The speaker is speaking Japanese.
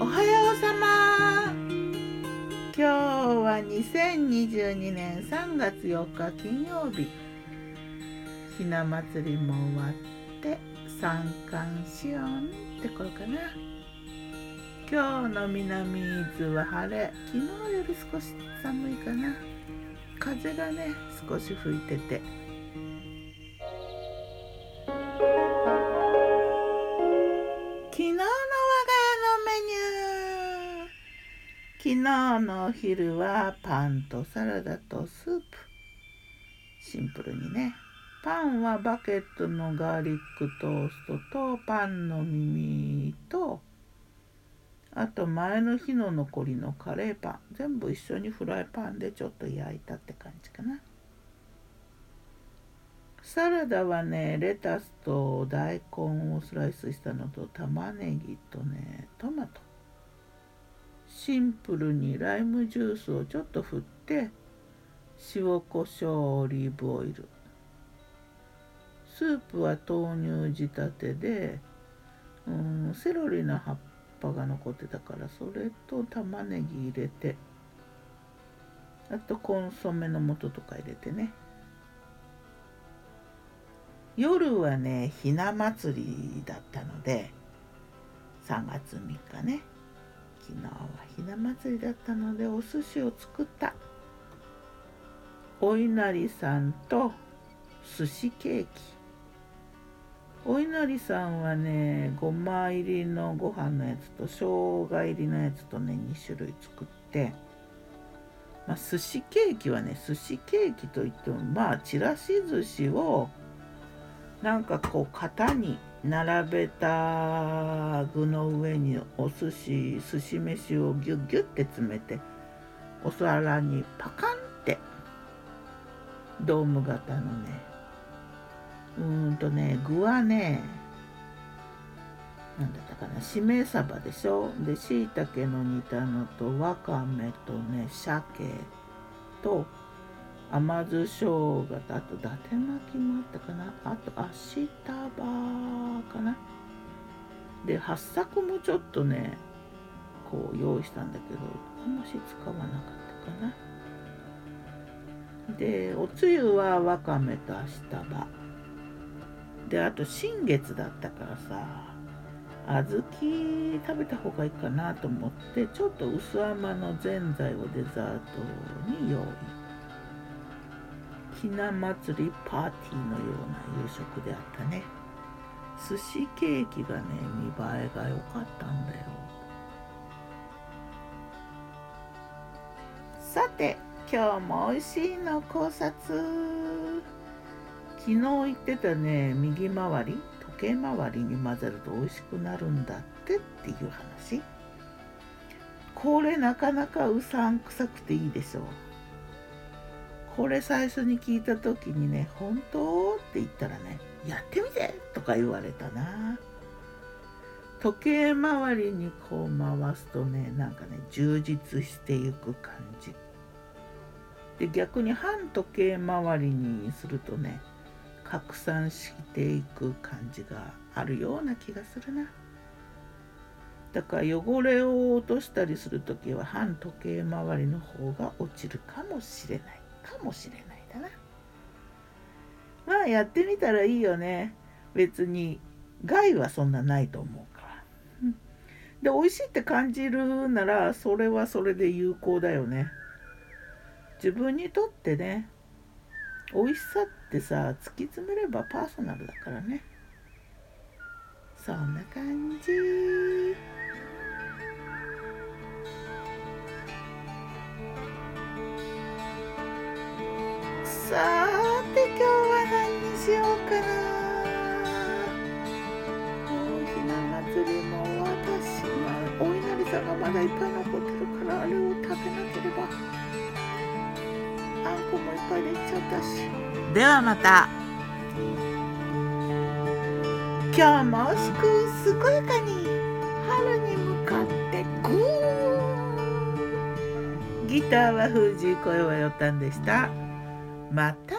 おはようさま。今日は2022年3月4日金曜日ひな祭りも終わって三寒四温って頃かな。今日の南伊豆は晴れ。昨日より少し寒いかな。風がね少し吹いてて。昨日のお昼はパンとサラダとスープ。シンプルにね。パンはバケットのガーリックトーストとパンの耳とあと前の日の残りのカレーパン。全部一緒にフライパンでちょっと焼いたって感じかな。サラダはねレタスと大根をスライスしたのと玉ねぎとねトマト。シンプルにライムジュースをちょっと振って塩コショウオリーブオイル。スープは豆乳仕立てでうんセロリの葉っぱが残ってたからそれと玉ねぎ入れてあとコンソメの素とか入れてね。夜はねひな祭りだったので3月3日ね。昨日はひな祭りだったのでお寿司を作った。お稲荷さんと寿司ケーキ。お稲荷さんはねごま入りのご飯のやつと生姜入りのやつとね2種類作って。まあ寿司ケーキはね寿司ケーキといってもまあちらし寿司をなんかこう型に並べた具の上にお寿司寿司飯をギュッギュッて詰めてお皿にパカンってドーム型のね。うーんとね具はね何だったかなしめ鯖でしょ？でしいたけの煮たのとわかめとね鮭と甘酢生姜とあと伊達巻きもあったかな。あと足束かな。で八作もちょっとねこう用意したんだけどあんまし使わなかったかな。でおつゆはわかめと足束であと新月だったからさ小豆食べた方がいいかなと思ってちょっと薄甘のぜんざいをデザートに用意。ひな祭りパーティーのような夕食であったね。寿司ケーキがね見栄えが良かったんだよ。さて今日も美味しいの考察。昨日言ってたね右回り時計回りに混ぜると美味しくなるんだってっていう話。これなかなかうさんくさくていいでしょう。これ最初に聞いた時にね「本当?」って言ったらね「やってみて!」とか言われたな時計回りにこう回すとねなんかね充実していく感じで逆に反時計回りにするとね拡散していく感じがあるような気がするなだから汚れを落としたりする時は反時計回りの方が落ちるかもしれないかもしれないだな。まあやってみたらいいよね。別に害はそんなないと思うから、で美味しいって感じるならそれはそれで有効だよね。自分にとってね美味しさってさ突き詰めればパーソナルだからね。そんな感じ。さて今日は何にしようかな。もうひな祭りも私はお稲荷さんがまだいっぱい残ってるからあれを食べなければ。あんこもいっぱいできちゃったし。ではまた。今日もしく健やかに春に向かってグー。ギターは藤井声はよったんでしたまた